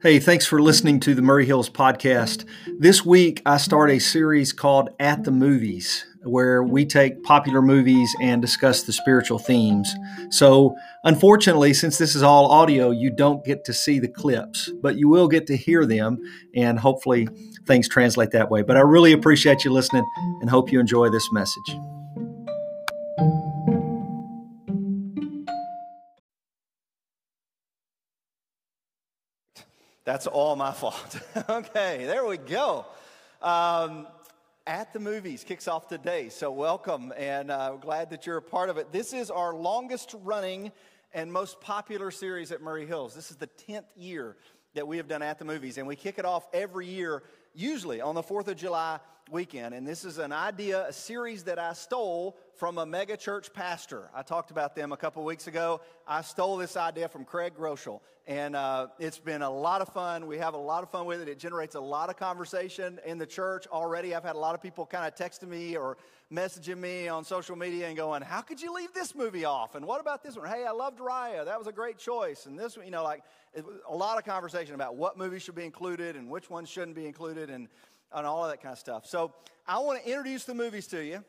Hey, thanks for listening to the Murray Hills podcast. This week, I start a series called At the Movies, where we take popular movies and discuss the spiritual themes. So, unfortunately, since this is all audio, you don't get to see the clips, but you will get to hear them, and hopefully, things translate that way. But I really appreciate you listening and hope you enjoy this message. That's all my fault. okay, there we go. Um, at the movies kicks off today, so welcome and uh, glad that you're a part of it. This is our longest running and most popular series at Murray Hills. This is the 10th year that we have done at the movies, and we kick it off every year, usually on the 4th of July weekend. And this is an idea, a series that I stole from a mega church pastor. I talked about them a couple weeks ago. I stole this idea from Craig Groeschel, and uh, it's been a lot of fun. We have a lot of fun with it. It generates a lot of conversation in the church already. I've had a lot of people kind of texting me or messaging me on social media and going, How could you leave this movie off? And what about this one? Hey, I loved Raya. That was a great choice. And this one, you know, like a lot of conversation about what movies should be included and which ones shouldn't be included and, and all of that kind of stuff. So I want to introduce the movies to you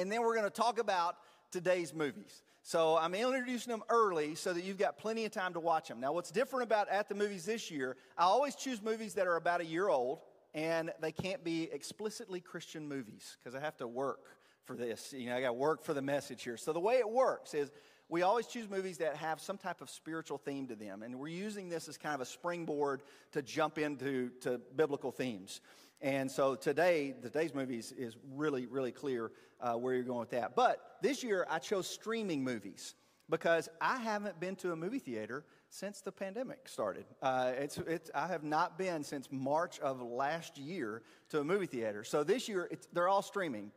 and then we're going to talk about today's movies. So I'm introducing them early so that you've got plenty of time to watch them. Now, what's different about At the Movies this year, I always choose movies that are about a year old and they can't be explicitly Christian movies because I have to work for this. You know, I got to work for the message here. So the way it works is we always choose movies that have some type of spiritual theme to them, and we're using this as kind of a springboard to jump into to biblical themes. And so today, today's movies is really, really clear uh, where you're going with that. But this year, I chose streaming movies because I haven't been to a movie theater since the pandemic started. Uh, it's, it's, I have not been since March of last year to a movie theater. So this year, they're all streaming.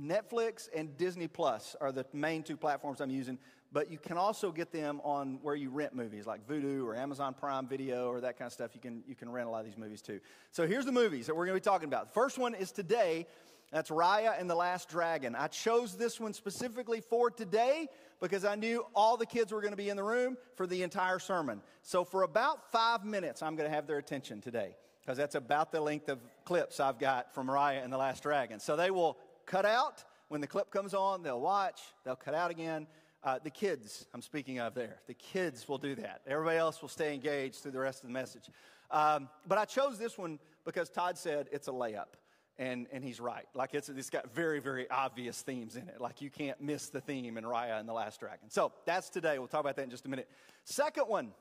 Netflix and Disney Plus are the main two platforms I'm using but you can also get them on where you rent movies like Vudu or Amazon Prime Video or that kind of stuff. You can, you can rent a lot of these movies too. So here's the movies that we're going to be talking about. The first one is today. That's Raya and the Last Dragon. I chose this one specifically for today because I knew all the kids were going to be in the room for the entire sermon. So for about five minutes, I'm going to have their attention today because that's about the length of clips I've got from Raya and the Last Dragon. So they will cut out when the clip comes on, they'll watch, they'll cut out again uh, the kids, I'm speaking of there, the kids will do that. Everybody else will stay engaged through the rest of the message. Um, but I chose this one because Todd said it's a layup. And, and he's right. Like it's, it's got very, very obvious themes in it. Like you can't miss the theme in Raya and the Last Dragon. So that's today. We'll talk about that in just a minute. Second one,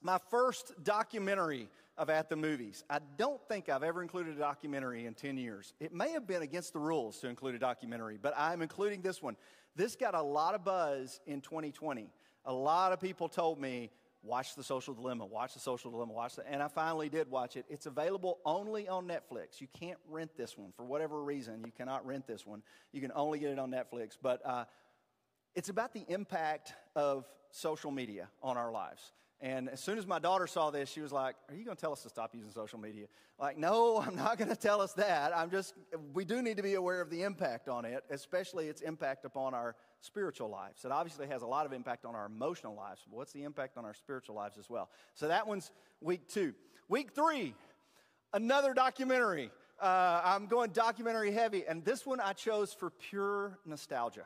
my first documentary of At the Movies. I don't think I've ever included a documentary in 10 years. It may have been against the rules to include a documentary, but I'm including this one. This got a lot of buzz in 2020. A lot of people told me, watch The Social Dilemma, watch The Social Dilemma, watch it. And I finally did watch it. It's available only on Netflix. You can't rent this one for whatever reason. You cannot rent this one. You can only get it on Netflix. But uh, it's about the impact of social media on our lives. And as soon as my daughter saw this, she was like, Are you going to tell us to stop using social media? Like, no, I'm not going to tell us that. I'm just, we do need to be aware of the impact on it, especially its impact upon our spiritual lives. It obviously has a lot of impact on our emotional lives. But what's the impact on our spiritual lives as well? So that one's week two. Week three, another documentary. Uh, I'm going documentary heavy, and this one I chose for pure nostalgia.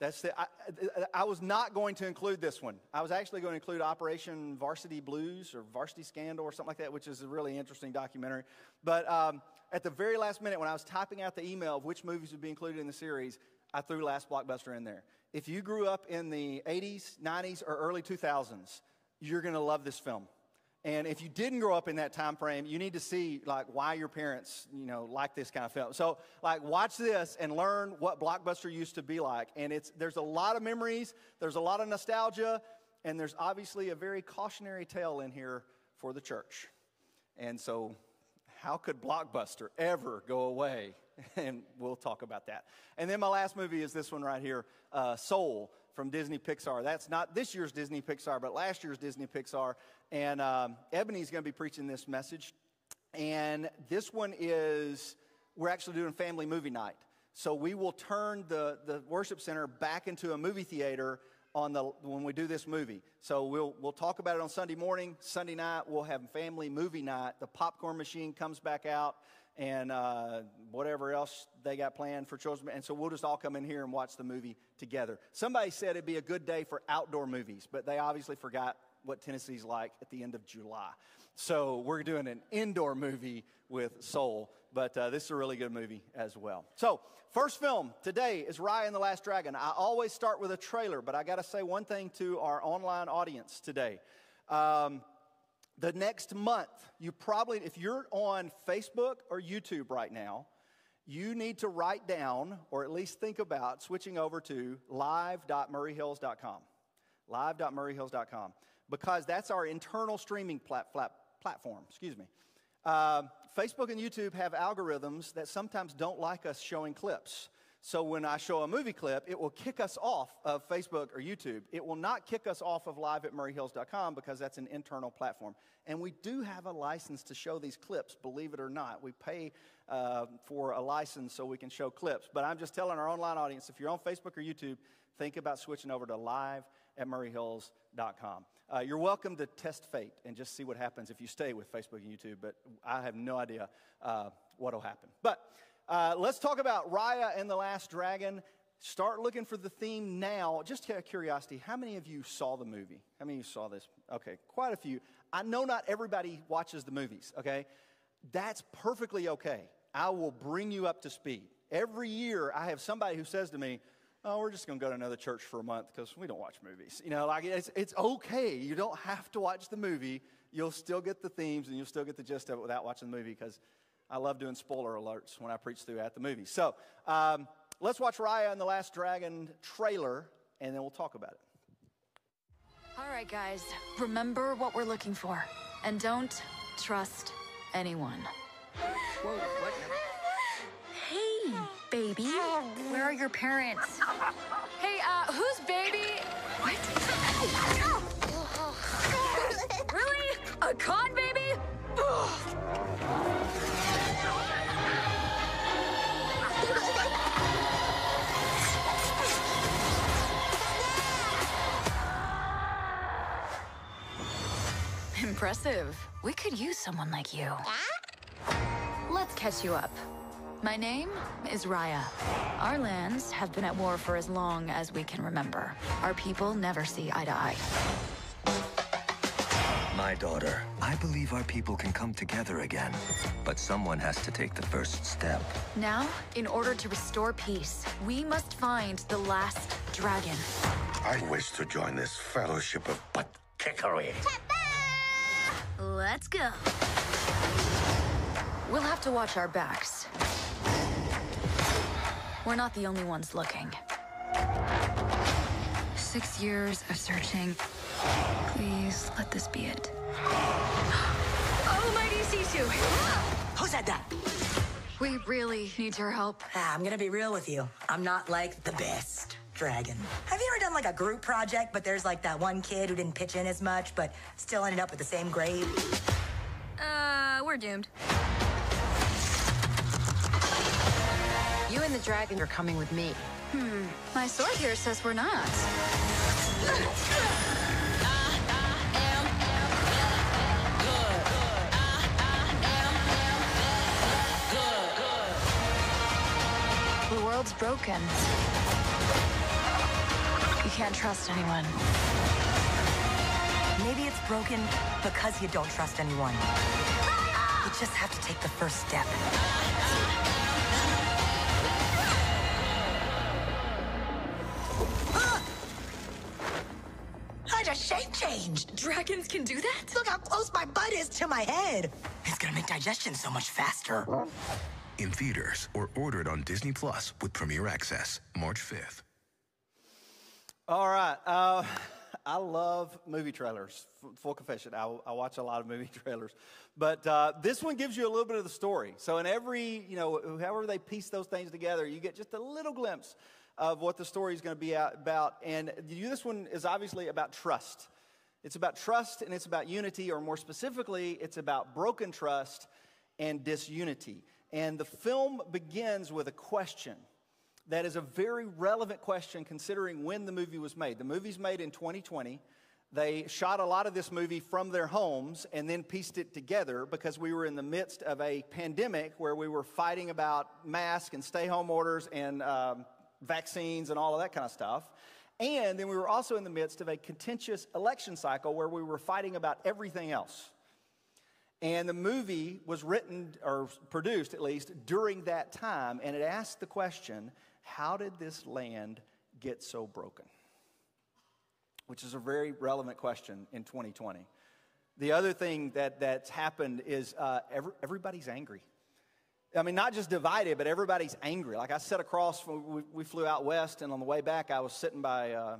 That's the, I, I, was not going to include this one. I was actually going to include Operation Varsity Blues or Varsity Scandal or something like that, which is a really interesting documentary. But um, at the very last minute, when I was typing out the email of which movies would be included in the series, I threw Last Blockbuster in there. If you grew up in the 80s, 90s, or early 2000s, you're going to love this film. And if you didn't grow up in that time frame, you need to see like why your parents, you know, like this kind of film. So like watch this and learn what Blockbuster used to be like. And it's there's a lot of memories, there's a lot of nostalgia, and there's obviously a very cautionary tale in here for the church. And so how could Blockbuster ever go away? And we'll talk about that. And then my last movie is this one right here, uh, Soul from Disney Pixar. That's not this year's Disney Pixar, but last year's Disney Pixar. And um, Ebony's going to be preaching this message. And this one is, we're actually doing family movie night. So we will turn the, the worship center back into a movie theater on the when we do this movie. So we'll we'll talk about it on Sunday morning. Sunday night we'll have family movie night. The popcorn machine comes back out, and uh, whatever else they got planned for children. And so we'll just all come in here and watch the movie together. Somebody said it'd be a good day for outdoor movies, but they obviously forgot what Tennessee's like at the end of July. So we're doing an indoor movie with Soul, but uh, this is a really good movie as well. So, first film today is Raya and the Last Dragon. I always start with a trailer, but I got to say one thing to our online audience today. Um, the next month, you probably, if you're on Facebook or YouTube right now, you need to write down or at least think about switching over to live.murrayhills.com. Live.murrayhills.com because that's our internal streaming plat- plat- platform. Excuse me. Uh, Facebook and YouTube have algorithms that sometimes don't like us showing clips. So when I show a movie clip, it will kick us off of Facebook or YouTube. It will not kick us off of live at murrayhills.com because that's an internal platform. And we do have a license to show these clips, believe it or not. We pay uh, for a license so we can show clips. But I'm just telling our online audience if you're on Facebook or YouTube, think about switching over to live at murrayhills.com. Uh, you're welcome to test fate and just see what happens if you stay with Facebook and YouTube, but I have no idea uh, what will happen. But uh, let's talk about Raya and the Last Dragon. Start looking for the theme now. Just out of curiosity, how many of you saw the movie? How many of you saw this? Okay, quite a few. I know not everybody watches the movies, okay? That's perfectly okay. I will bring you up to speed. Every year, I have somebody who says to me, oh, we're just going to go to another church for a month because we don't watch movies. You know, like it's, it's okay. You don't have to watch the movie. You'll still get the themes and you'll still get the gist of it without watching the movie because I love doing spoiler alerts when I preach through at the movie. So um, let's watch Raya and the Last Dragon trailer and then we'll talk about it. All right, guys, remember what we're looking for. And don't trust anyone. Whoa, what? Hey, baby. Where are your parents? Hey, uh, who's baby? What? really? A con Impressive. We could use someone like you. Let's catch you up. My name is Raya. Our lands have been at war for as long as we can remember. Our people never see eye to eye. My daughter, I believe our people can come together again. But someone has to take the first step. Now, in order to restore peace, we must find the last dragon. I wish to join this fellowship of butt kickery. Let's go. We'll have to watch our backs. We're not the only ones looking. Six years of searching. Please let this be it. Oh, mighty Sisu! Who said that? We really need your help. Ah, I'm gonna be real with you. I'm not like the best dragon. Have you ever done like a group project, but there's like that one kid who didn't pitch in as much, but still ended up with the same grade? Uh, we're doomed. You and the dragon are coming with me. Hmm. My sword here says we're not. The world's broken. You can't trust anyone. Maybe it's broken because you don't trust anyone. You just have to take the first step. I just shape changed. Dragons can do that? Look how close my butt is to my head. It's gonna make digestion so much faster. in theaters or ordered on Disney Plus with Premier Access March 5th. All right. Uh, I love movie trailers. Full confession, I, I watch a lot of movie trailers. But uh, this one gives you a little bit of the story. So, in every, you know, however they piece those things together, you get just a little glimpse of what the story is going to be about. And this one is obviously about trust. It's about trust and it's about unity, or more specifically, it's about broken trust and disunity. And the film begins with a question that is a very relevant question considering when the movie was made. The movie's made in 2020. They shot a lot of this movie from their homes and then pieced it together because we were in the midst of a pandemic where we were fighting about masks and stay home orders and um, vaccines and all of that kind of stuff. And then we were also in the midst of a contentious election cycle where we were fighting about everything else. And the movie was written or produced at least during that time, and it asked the question how did this land get so broken? Which is a very relevant question in 2020. The other thing that, that's happened is uh, every, everybody's angry. I mean, not just divided, but everybody's angry. Like I sat across, we, we flew out west, and on the way back, I was sitting by uh,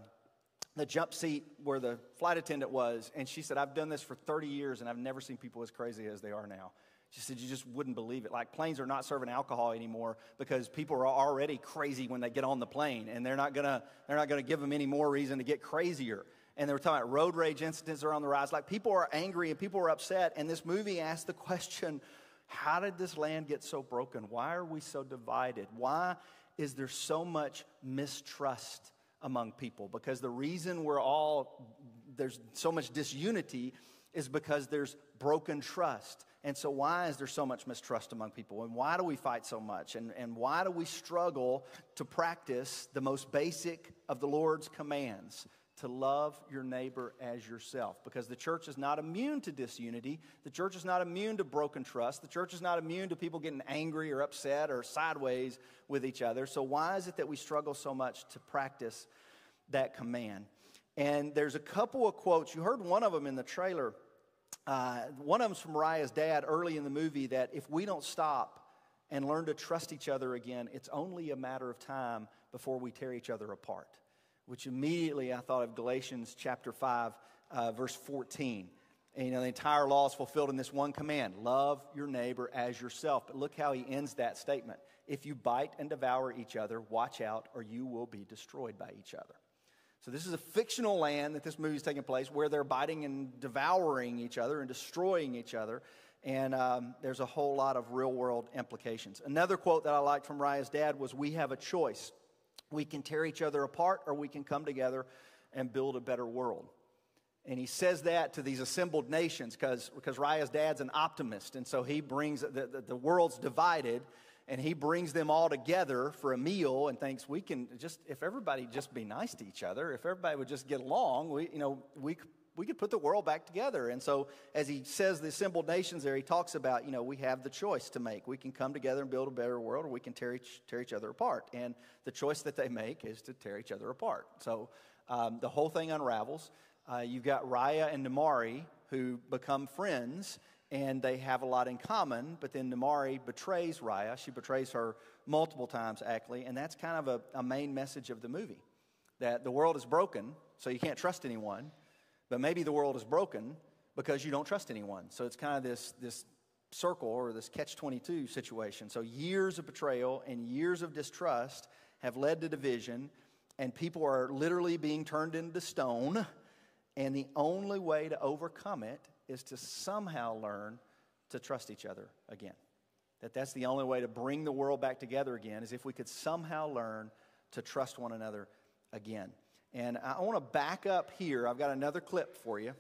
the jump seat where the flight attendant was, and she said, I've done this for 30 years, and I've never seen people as crazy as they are now. She said, You just wouldn't believe it. Like, planes are not serving alcohol anymore because people are already crazy when they get on the plane, and they're not gonna, they're not gonna give them any more reason to get crazier. And they were talking about road rage incidents are on the rise. Like, people are angry and people are upset, and this movie asked the question, how did this land get so broken? Why are we so divided? Why is there so much mistrust among people? Because the reason we're all, there's so much disunity is because there's broken trust. And so, why is there so much mistrust among people? And why do we fight so much? And, and why do we struggle to practice the most basic of the Lord's commands? to love your neighbor as yourself because the church is not immune to disunity. The church is not immune to broken trust. The church is not immune to people getting angry or upset or sideways with each other. So, why is it that we struggle so much to practice that command? And there's a couple of quotes. You heard one of them in the trailer. Uh, one of them's from Raya's dad early in the movie that if we don't stop and learn to trust each other again, it's only a matter of time before we tear each other apart which immediately I thought of Galatians chapter 5, uh, verse 14. And, you know, the entire law is fulfilled in this one command love your neighbor as yourself. But look how he ends that statement. If you bite and devour each other, watch out, or you will be destroyed by each other. So, this is a fictional land that this movie is taking place where they're biting and devouring each other and destroying each other. And um, there's a whole lot of real world implications. Another quote that I liked from Raya's dad was We have a choice. We can tear each other apart or we can come together and build a better world. And he says that to these assembled nations because Raya's dad's an optimist. And so he brings, the, the, the, world's divided, and he brings them all together for a meal and thinks we can just, if everybody just be nice to each other, if everybody would just get along, we, you know, we we could put the world back together. And so, as he says the assembled nations there, he talks about, you know, we have the choice to make. We can come together and build a better world, or we can tear each, tear each other apart. And the choice that they make is to tear each other apart. So, um, the whole thing unravels. Uh, you've got Raya and namaari who become friends, and they have a lot in common, but then Namaari betrays Raya. She betrays her multiple times, actually, and that's kind of a, a main message of the movie that the world is broken, so you can't trust anyone but maybe the world is broken because you don't trust anyone. So it's kind of this, this circle or this catch 22 situation. So years of betrayal and years of distrust have led to division, and people are literally being turned into stone. And the only way to overcome it is to somehow learn to trust each other again. That that's the only way to bring the world back together again is if we could somehow learn to trust one another again. And I want to back up here. I've got another clip for you.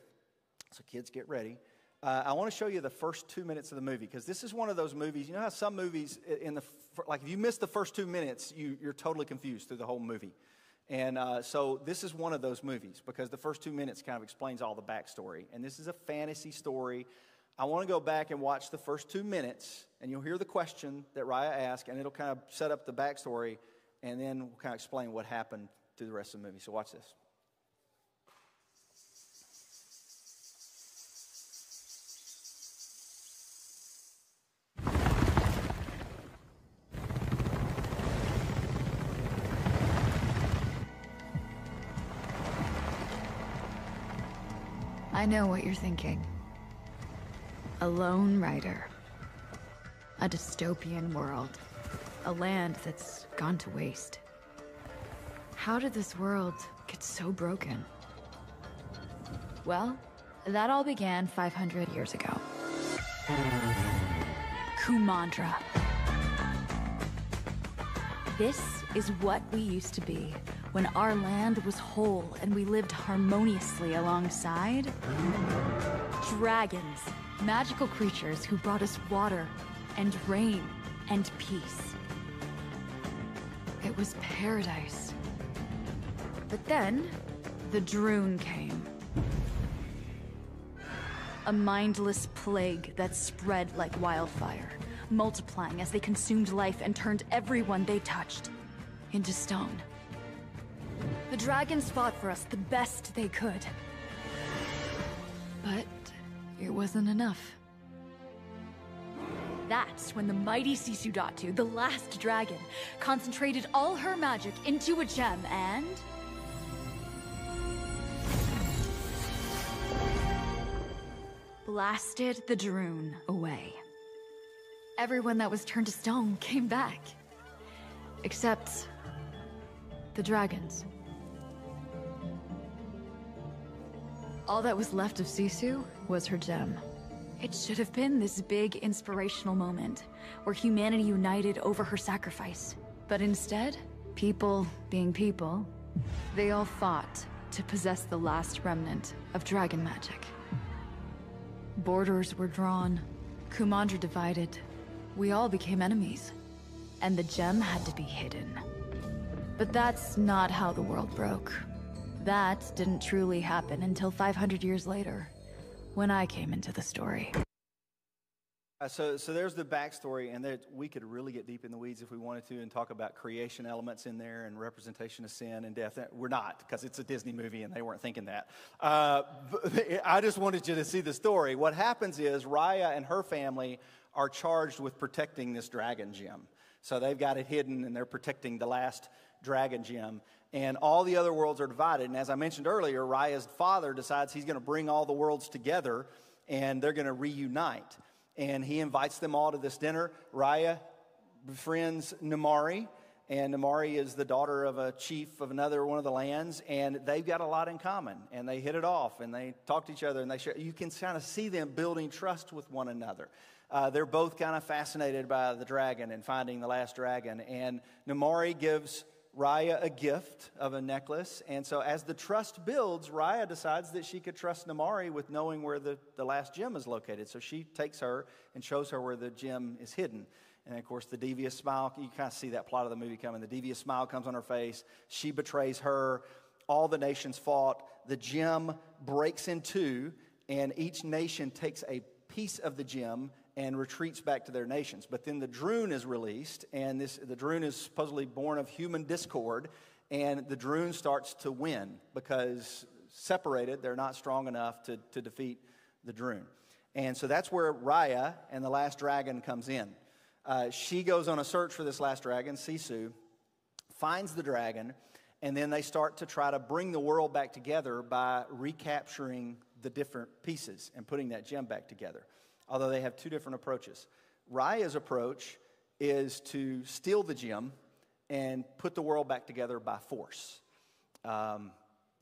So, kids, get ready. Uh, I want to show you the first two minutes of the movie because this is one of those movies. You know how some movies, in the like, if you miss the first two minutes, you, you're totally confused through the whole movie. And uh, so this is one of those movies because the first two minutes kind of explains all the backstory. And this is a fantasy story. I want to go back and watch the first two minutes, and you'll hear the question that Raya asked, and it'll kind of set up the backstory, and then we'll kind of explain what happened through the rest of the movie. So watch this. I know what you're thinking. A lone rider. A dystopian world. A land that's gone to waste. How did this world get so broken? Well, that all began 500 years ago. Kumandra. This is what we used to be when our land was whole and we lived harmoniously alongside dragons, magical creatures who brought us water and rain and peace. It was paradise. But then, the Druun came. A mindless plague that spread like wildfire, multiplying as they consumed life and turned everyone they touched into stone. The dragons fought for us the best they could. But it wasn't enough. That's when the mighty Sisudatu, the last dragon, concentrated all her magic into a gem and... blasted the Druun away. Everyone that was turned to stone came back. Except... the dragons. All that was left of Sisu was her gem. It should have been this big inspirational moment, where humanity united over her sacrifice. But instead, people being people, they all fought to possess the last remnant of dragon magic. Borders were drawn, Kumandra divided, we all became enemies, and the gem had to be hidden. But that's not how the world broke. That didn't truly happen until 500 years later, when I came into the story. Uh, so, so there's the backstory, and there, we could really get deep in the weeds if we wanted to and talk about creation elements in there and representation of sin and death. We're not, because it's a Disney movie and they weren't thinking that. Uh, I just wanted you to see the story. What happens is Raya and her family are charged with protecting this dragon gem. So they've got it hidden and they're protecting the last dragon gem. And all the other worlds are divided. And as I mentioned earlier, Raya's father decides he's going to bring all the worlds together and they're going to reunite and he invites them all to this dinner. Raya befriends Namaari, and Namaari is the daughter of a chief of another one of the lands, and they've got a lot in common, and they hit it off, and they talk to each other, and they share. You can kind of see them building trust with one another. Uh, they're both kind of fascinated by the dragon and finding the last dragon, and Namaari gives Raya a gift of a necklace. And so, as the trust builds, Raya decides that she could trust Namaari with knowing where the, the last gem is located. So, she takes her and shows her where the gem is hidden. And of course, the devious smile, you kind of see that plot of the movie coming. The devious smile comes on her face. She betrays her. All the nations fought. The gem breaks in two, and each nation takes a piece of the gem and retreats back to their nations. But then the Druun is released, and this, the Druun is supposedly born of human discord, and the Druun starts to win because separated, they're not strong enough to, to defeat the Druun. And so that's where Raya and the last dragon comes in. Uh, she goes on a search for this last dragon, Sisu, finds the dragon, and then they start to try to bring the world back together by recapturing the different pieces and putting that gem back together although they have two different approaches. Raya's approach is to steal the gem and put the world back together by force. Um,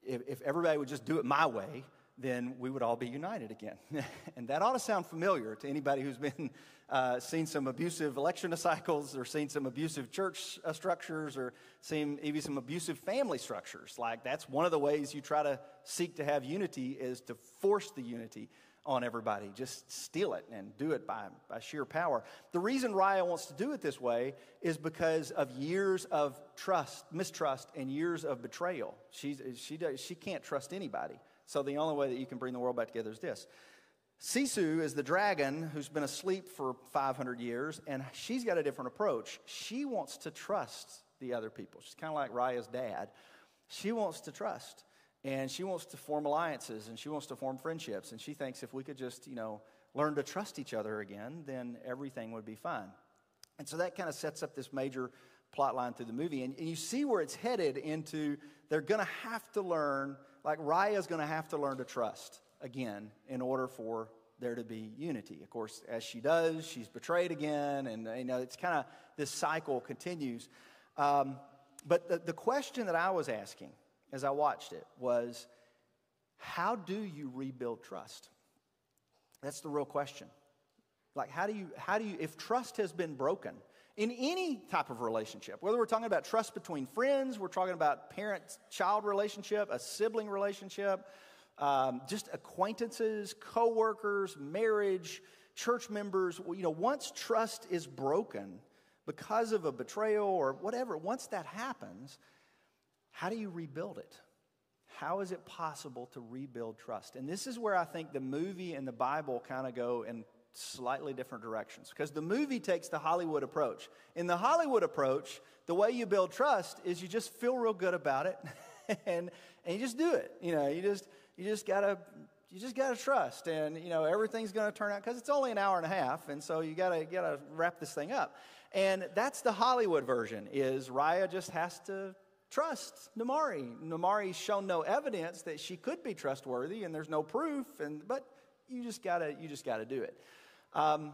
if, if everybody would just do it my way, then we would all be united again. and that ought to sound familiar to anybody who's been uh, seen some abusive election cycles or seen some abusive church uh, structures or seen even some abusive family structures. Like that's one of the ways you try to seek to have unity is to force the unity on everybody. Just steal it and do it by, by sheer power. The reason Raya wants to do it this way is because of years of trust, mistrust, and years of betrayal. She's, she, does, she can't trust anybody. So the only way that you can bring the world back together is this. Sisu is the dragon who's been asleep for 500 years, and she's got a different approach. She wants to trust the other people. She's kind of like Raya's dad. She wants to trust and she wants to form alliances and she wants to form friendships. And she thinks if we could just you know learn to trust each other again then everything would be fine. And so that kind of sets up this major plot line through the movie. And, and you see where it's headed into they're going to have to learn like raya's going to have to learn to trust again in order for there to be unity. Of course as she does she's betrayed again and you know it's kind of this cycle continues. Um, but the, the question that i was asking as I watched it was how do you rebuild trust? That's the real question. Like, how do you, how do you, if trust has been broken, in any type of relationship. Whether we're talking about trust between friends, we're talking about parent child relationship, a sibling relationship, um, just acquaintances, coworkers, marriage, church members. You know, once trust is broken because of a betrayal or whatever, once that happens, how do you rebuild it? How is it possible to rebuild trust? And this is where I think the movie and the Bible kind of go in slightly different directions because the movie takes the Hollywood approach. In the Hollywood approach, the way you build trust is you just feel real good about it and, and you just do it. You know, you just, you just gotta, you just gotta trust and, you know, everything's gonna turn out because it's only an hour and a half and so you gotta, gotta wrap this thing up. And that's the Hollywood version is Raya just has to trust Namaari. Namaari's shown no evidence that she could be trustworthy, and there's no proof. And but you just gotta you just gotta do it. Um,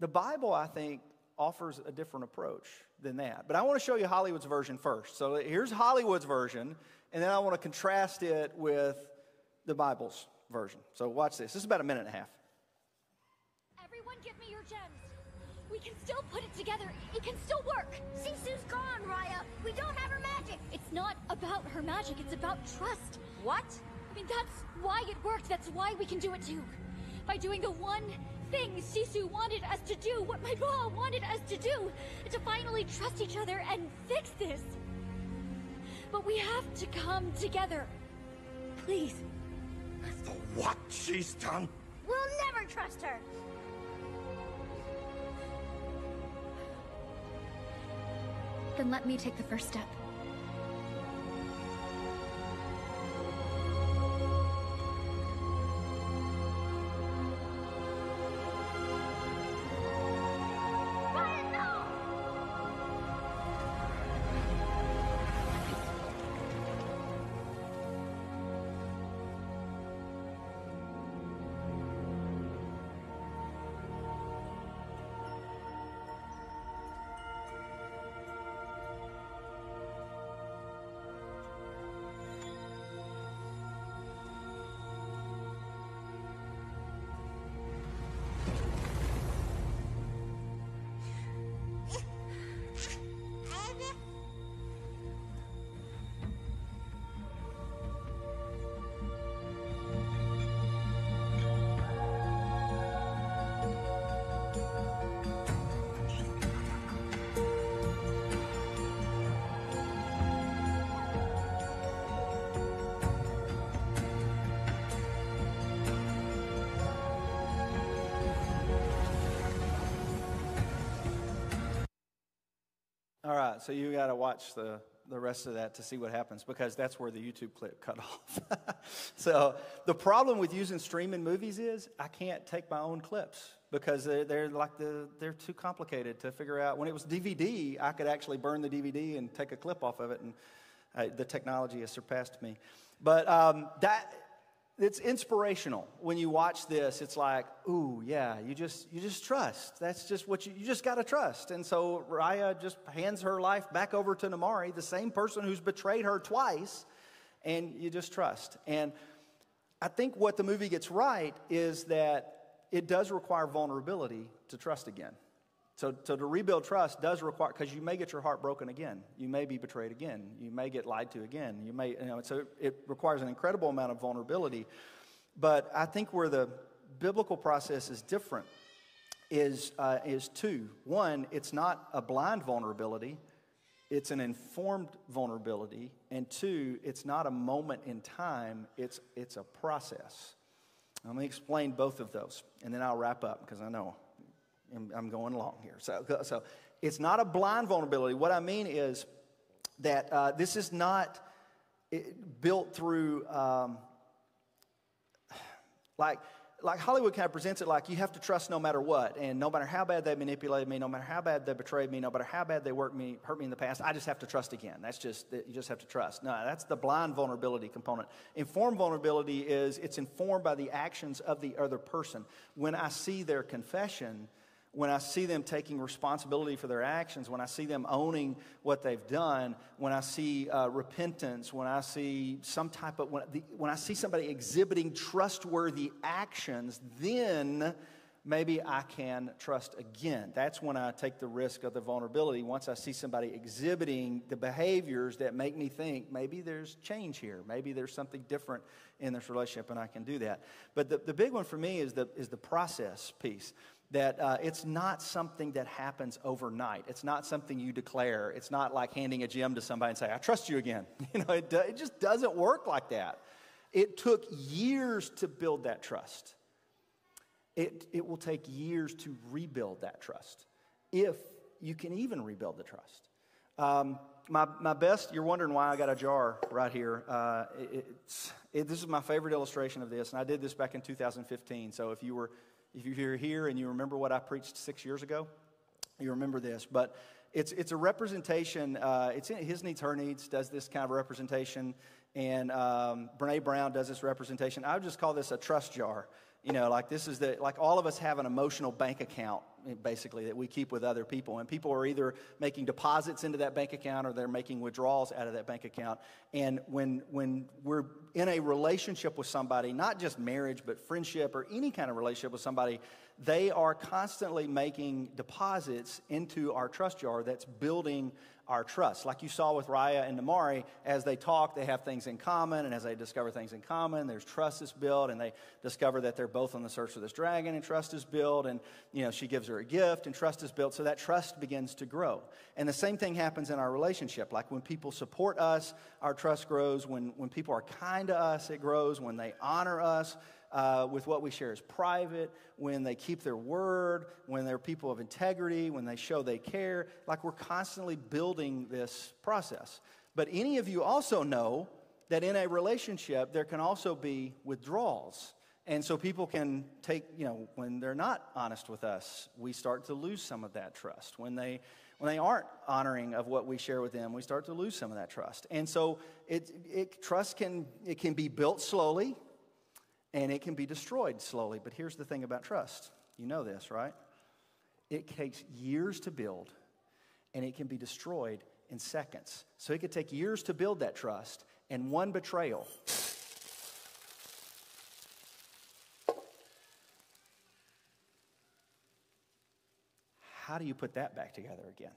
the Bible, I think, offers a different approach than that. But I want to show you Hollywood's version first. So here's Hollywood's version, and then I want to contrast it with the Bible's version. So watch this. This is about a minute and a half. Everyone, give me your gems. We can still put it together. It can still work. Sisu's gone, Raya. We don't have her magic. It's not about her magic. It's about trust. What? I mean, that's why it worked. That's why we can do it too. By doing the one thing Sisu wanted us to do, what my mom wanted us to do, to finally trust each other and fix this. But we have to come together. Please. For what she's done? We'll never trust her. Then let me take the first step. So you got to watch the, the rest of that to see what happens because that's where the YouTube clip cut off. so the problem with using streaming movies is I can't take my own clips because they're, they're like the, they're too complicated to figure out. When it was DVD, I could actually burn the DVD and take a clip off of it, and uh, the technology has surpassed me. But um, that it's inspirational. When you watch this it's like ooh yeah you just you just trust. That's just what you, you just got to trust. And so raya just hands her life back over to Namaari, the same person who's betrayed her twice and you just trust. And i think what the movie gets right is that it does require vulnerability to trust again so, so to rebuild trust does require, because you may get your heart broken again. You may be betrayed again. You may get lied to again. You may, you know, so it requires an incredible amount of vulnerability. But I think where the biblical process is different is, uh, is two. One, it's not a blind vulnerability, it's an informed vulnerability. And two, it's not a moment in time, it's, it's a process. Let me explain both of those, and then I'll wrap up because I know I'm going along here. So, so it's not a blind vulnerability. What I mean is that uh, this is not built through, um, like, like Hollywood kind of presents it like you have to trust no matter what, and no matter how bad they manipulated me, no matter how bad they betrayed me, no matter how bad they worked me, hurt me in the past, I just have to trust again. That's just you just have to trust. No, that's the blind vulnerability component. Informed vulnerability is it's informed by the actions of the other person. When I see their confession, when I see them taking responsibility for their actions, when I see them owning what they've done, when I see uh, repentance, when I see some type of, when, the, when I see somebody exhibiting trustworthy actions, then maybe I can trust again. That's when I take the risk of the vulnerability. Once I see somebody exhibiting the behaviors that make me think maybe there's change here, maybe there's something different in this relationship, and I can do that. But the, the big one for me is the, is the process piece. That uh, it's not something that happens overnight. It's not something you declare. It's not like handing a gem to somebody and say, I trust you again. You know, it, do, it just doesn't work like that. It took years to build that trust. It, it will take years to rebuild that trust, if you can even rebuild the trust. Um, my, my best, you're wondering why I got a jar right here. Uh, it, it, this is my favorite illustration of this, and I did this back in 2015. So if you were if you're here and you remember what I preached six years ago, you remember this. But it's, it's a representation, uh, it's in His Needs, Her Needs does this kind of representation, and um, Brene Brown does this representation. I would just call this a trust jar. You know, like this is the, like all of us have an emotional bank account, basically, that we keep with other people. And people are either making deposits into that bank account or they're making withdrawals out of that bank account. And when, when we're in a relationship with somebody, not just marriage, but friendship or any kind of relationship with somebody, they are constantly making deposits into our trust jar that's building our trust. Like you saw with Raya and Namaari, as they talk, they have things in common, and as they discover things in common, there's trust is built, and they discover that they're both on the search for this dragon, and trust is built, and you know she gives a gift, and trust is built, so that trust begins to grow. And the same thing happens in our relationship. Like when people support us, our trust grows. When when people are kind to us, it grows. When they honor us, uh, with what we share is private, when they keep their word, when they're people of integrity, when they show they care. Like we're constantly building this process. But any of you also know that in a relationship, there can also be withdrawals. And so people can take, you know, when they're not honest with us, we start to lose some of that trust. When they when they aren't honoring of what we share with them, we start to lose some of that trust. And so it, it trust can it can be built slowly and it can be destroyed slowly. But here's the thing about trust you know this, right? It takes years to build, and it can be destroyed in seconds. So it could take years to build that trust, and one betrayal. How do you put that back together again?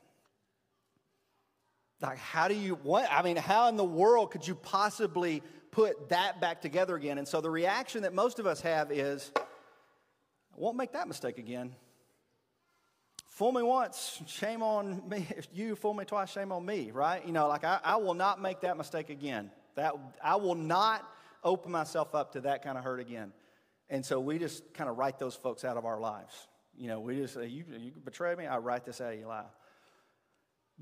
Like, how do you, what? I mean, how in the world could you possibly put that back together again. And so the reaction that most of us have is, I won't make that mistake again. Fool me once, shame on me. If you fool me twice, shame on me, right? You know, like I, I will not make that mistake again. That I will not open myself up to that kind of hurt again. And so we just kind of write those folks out of our lives. You know, we just say, you, you betray me, I write this out of your life.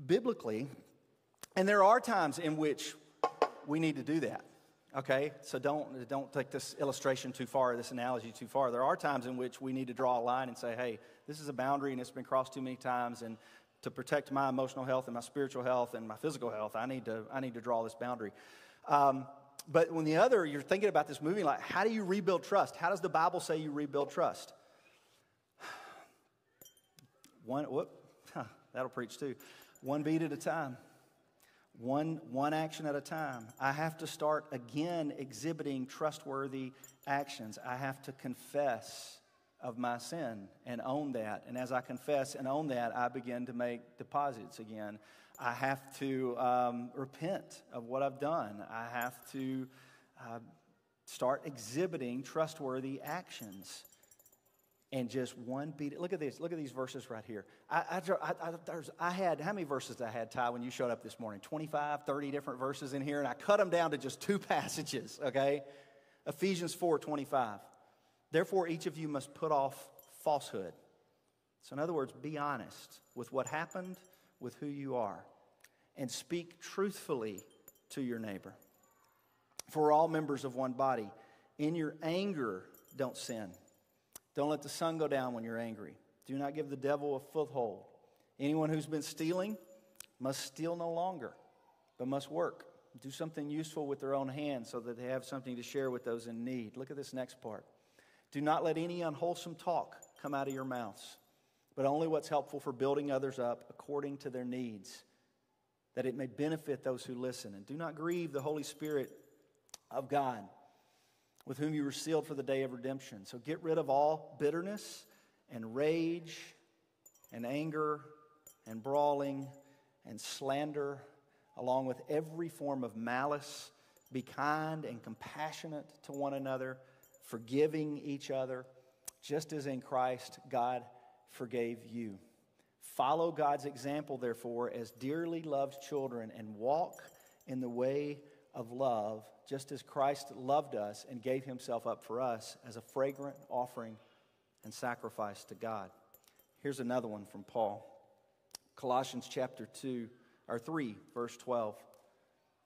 Biblically, and there are times in which we need to do that. Okay, so don't, don't take this illustration too far, this analogy too far. There are times in which we need to draw a line and say, hey, this is a boundary and it's been crossed too many times. And to protect my emotional health and my spiritual health and my physical health, I need to, I need to draw this boundary. Um, but when the other, you're thinking about this movie, like, how do you rebuild trust? How does the Bible say you rebuild trust? One, whoop, huh, that'll preach too. One beat at a time one, one action at a time. I have to start again exhibiting trustworthy actions. I have to confess of my sin and own that. And as I confess and own that, I begin to make deposits again. I have to um, repent of what I've done. I have to uh, start exhibiting trustworthy actions and just one beat. Look at this. Look at these verses right here. I, I, I, I, had, how many verses I had, Ty, when you showed up this morning? 25, 30 different verses in here, and I cut them down to just two passages, okay? Ephesians 4 25. Therefore, each of you must put off falsehood. So, in other words, be honest with what happened, with who you are, and speak truthfully to your neighbor. For all members of one body. In your anger, don't sin. Don't let the sun go down when you're angry. Do not give the devil a foothold. Anyone who's been stealing must steal no longer, but must work. Do something useful with their own hands so that they have something to share with those in need. Look at this next part. Do not let any unwholesome talk come out of your mouths, but only what's helpful for building others up according to their needs, that it may benefit those who listen. And do not grieve the Holy Spirit of God with whom you were sealed for the day of redemption. So get rid of all bitterness and rage and anger and brawling and slander, along with every form of malice. Be kind and compassionate to one another, forgiving each other, just as in Christ God forgave you. Follow God's example, therefore, as dearly loved children, and walk in the way of love, just as Christ loved us and gave himself up for us as a fragrant offering and sacrifice to God. Here's another one from Paul. Colossians chapter 2 or 3 verse 12.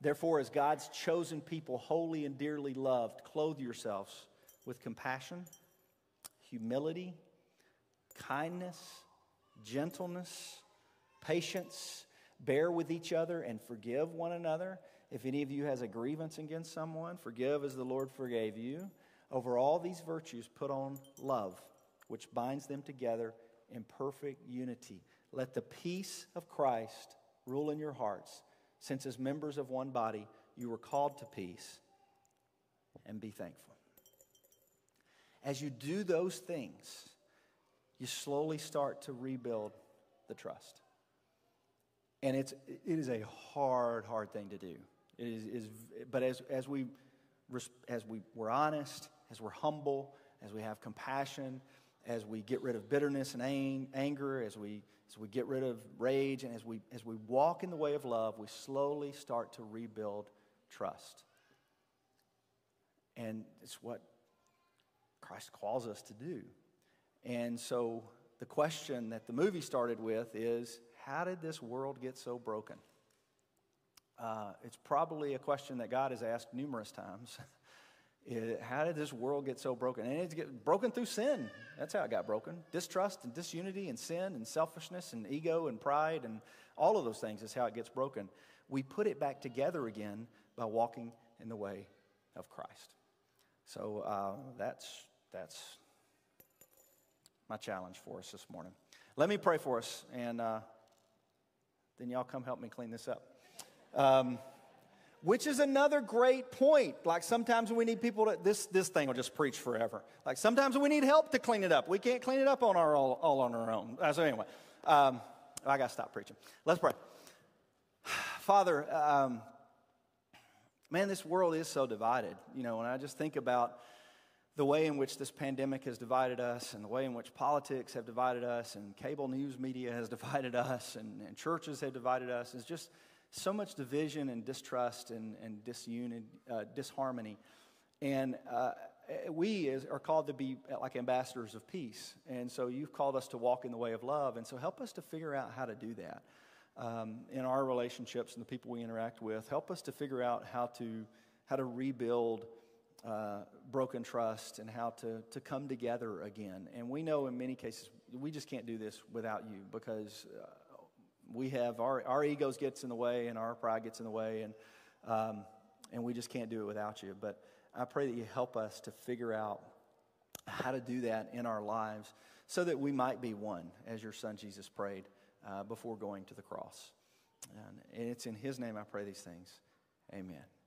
Therefore as God's chosen people holy and dearly loved clothe yourselves with compassion, humility, kindness, gentleness, patience, bear with each other and forgive one another. If any of you has a grievance against someone, forgive as the Lord forgave you. Over all these virtues put on love, which binds them together in perfect unity. Let the peace of Christ rule in your hearts, since as members of one body you were called to peace, and be thankful. As you do those things, you slowly start to rebuild the trust. And it's, it is a hard, hard thing to do. Is, is, but as, as, we, as we, we're honest, as we're humble, as we have compassion, as we get rid of bitterness and anger, as we, as we get rid of rage, and as we, as we walk in the way of love, we slowly start to rebuild trust. And it's what Christ calls us to do. And so the question that the movie started with is how did this world get so broken? Uh, it's probably a question that God has asked numerous times. How did this world get so broken? And it's get broken through sin. That's how it got broken. Distrust and disunity and sin and selfishness and ego and pride and all of those things is how it gets broken. We put it back together again by walking in the way of Christ. So uh, that's, that's my challenge for us this morning. Let me pray for us, and uh, then y'all come help me clean this up. Um, which is another great point. Like sometimes we need people to, this, this thing will just preach forever. Like sometimes we need help to clean it up. We can't clean it up on our, all, all on our own. Uh, so anyway, um, I got to stop preaching. Let's pray. Father, um, man, this world is so divided. You know, when I just think about the way in which this pandemic has divided us and the way in which politics have divided us and cable news media has divided us and, and churches have divided us is just so much division and distrust and, and disunity, uh, disharmony. And uh, we is, are called to be like ambassadors of peace. And so you've called us to walk in the way of love. And so help us to figure out how to do that um, in our relationships and the people we interact with. Help us to figure out how to, how to rebuild uh, broken trust and how to, to come together again. And we know in many cases we just can't do this without you because uh, we have our, our egos gets in the way and our pride gets in the way and, um, and we just can't do it without you. But i pray that you help us to figure out how to do that in our lives so that we might be one as your son jesus prayed uh, before going to the cross. And it's in his name i pray these things. Amen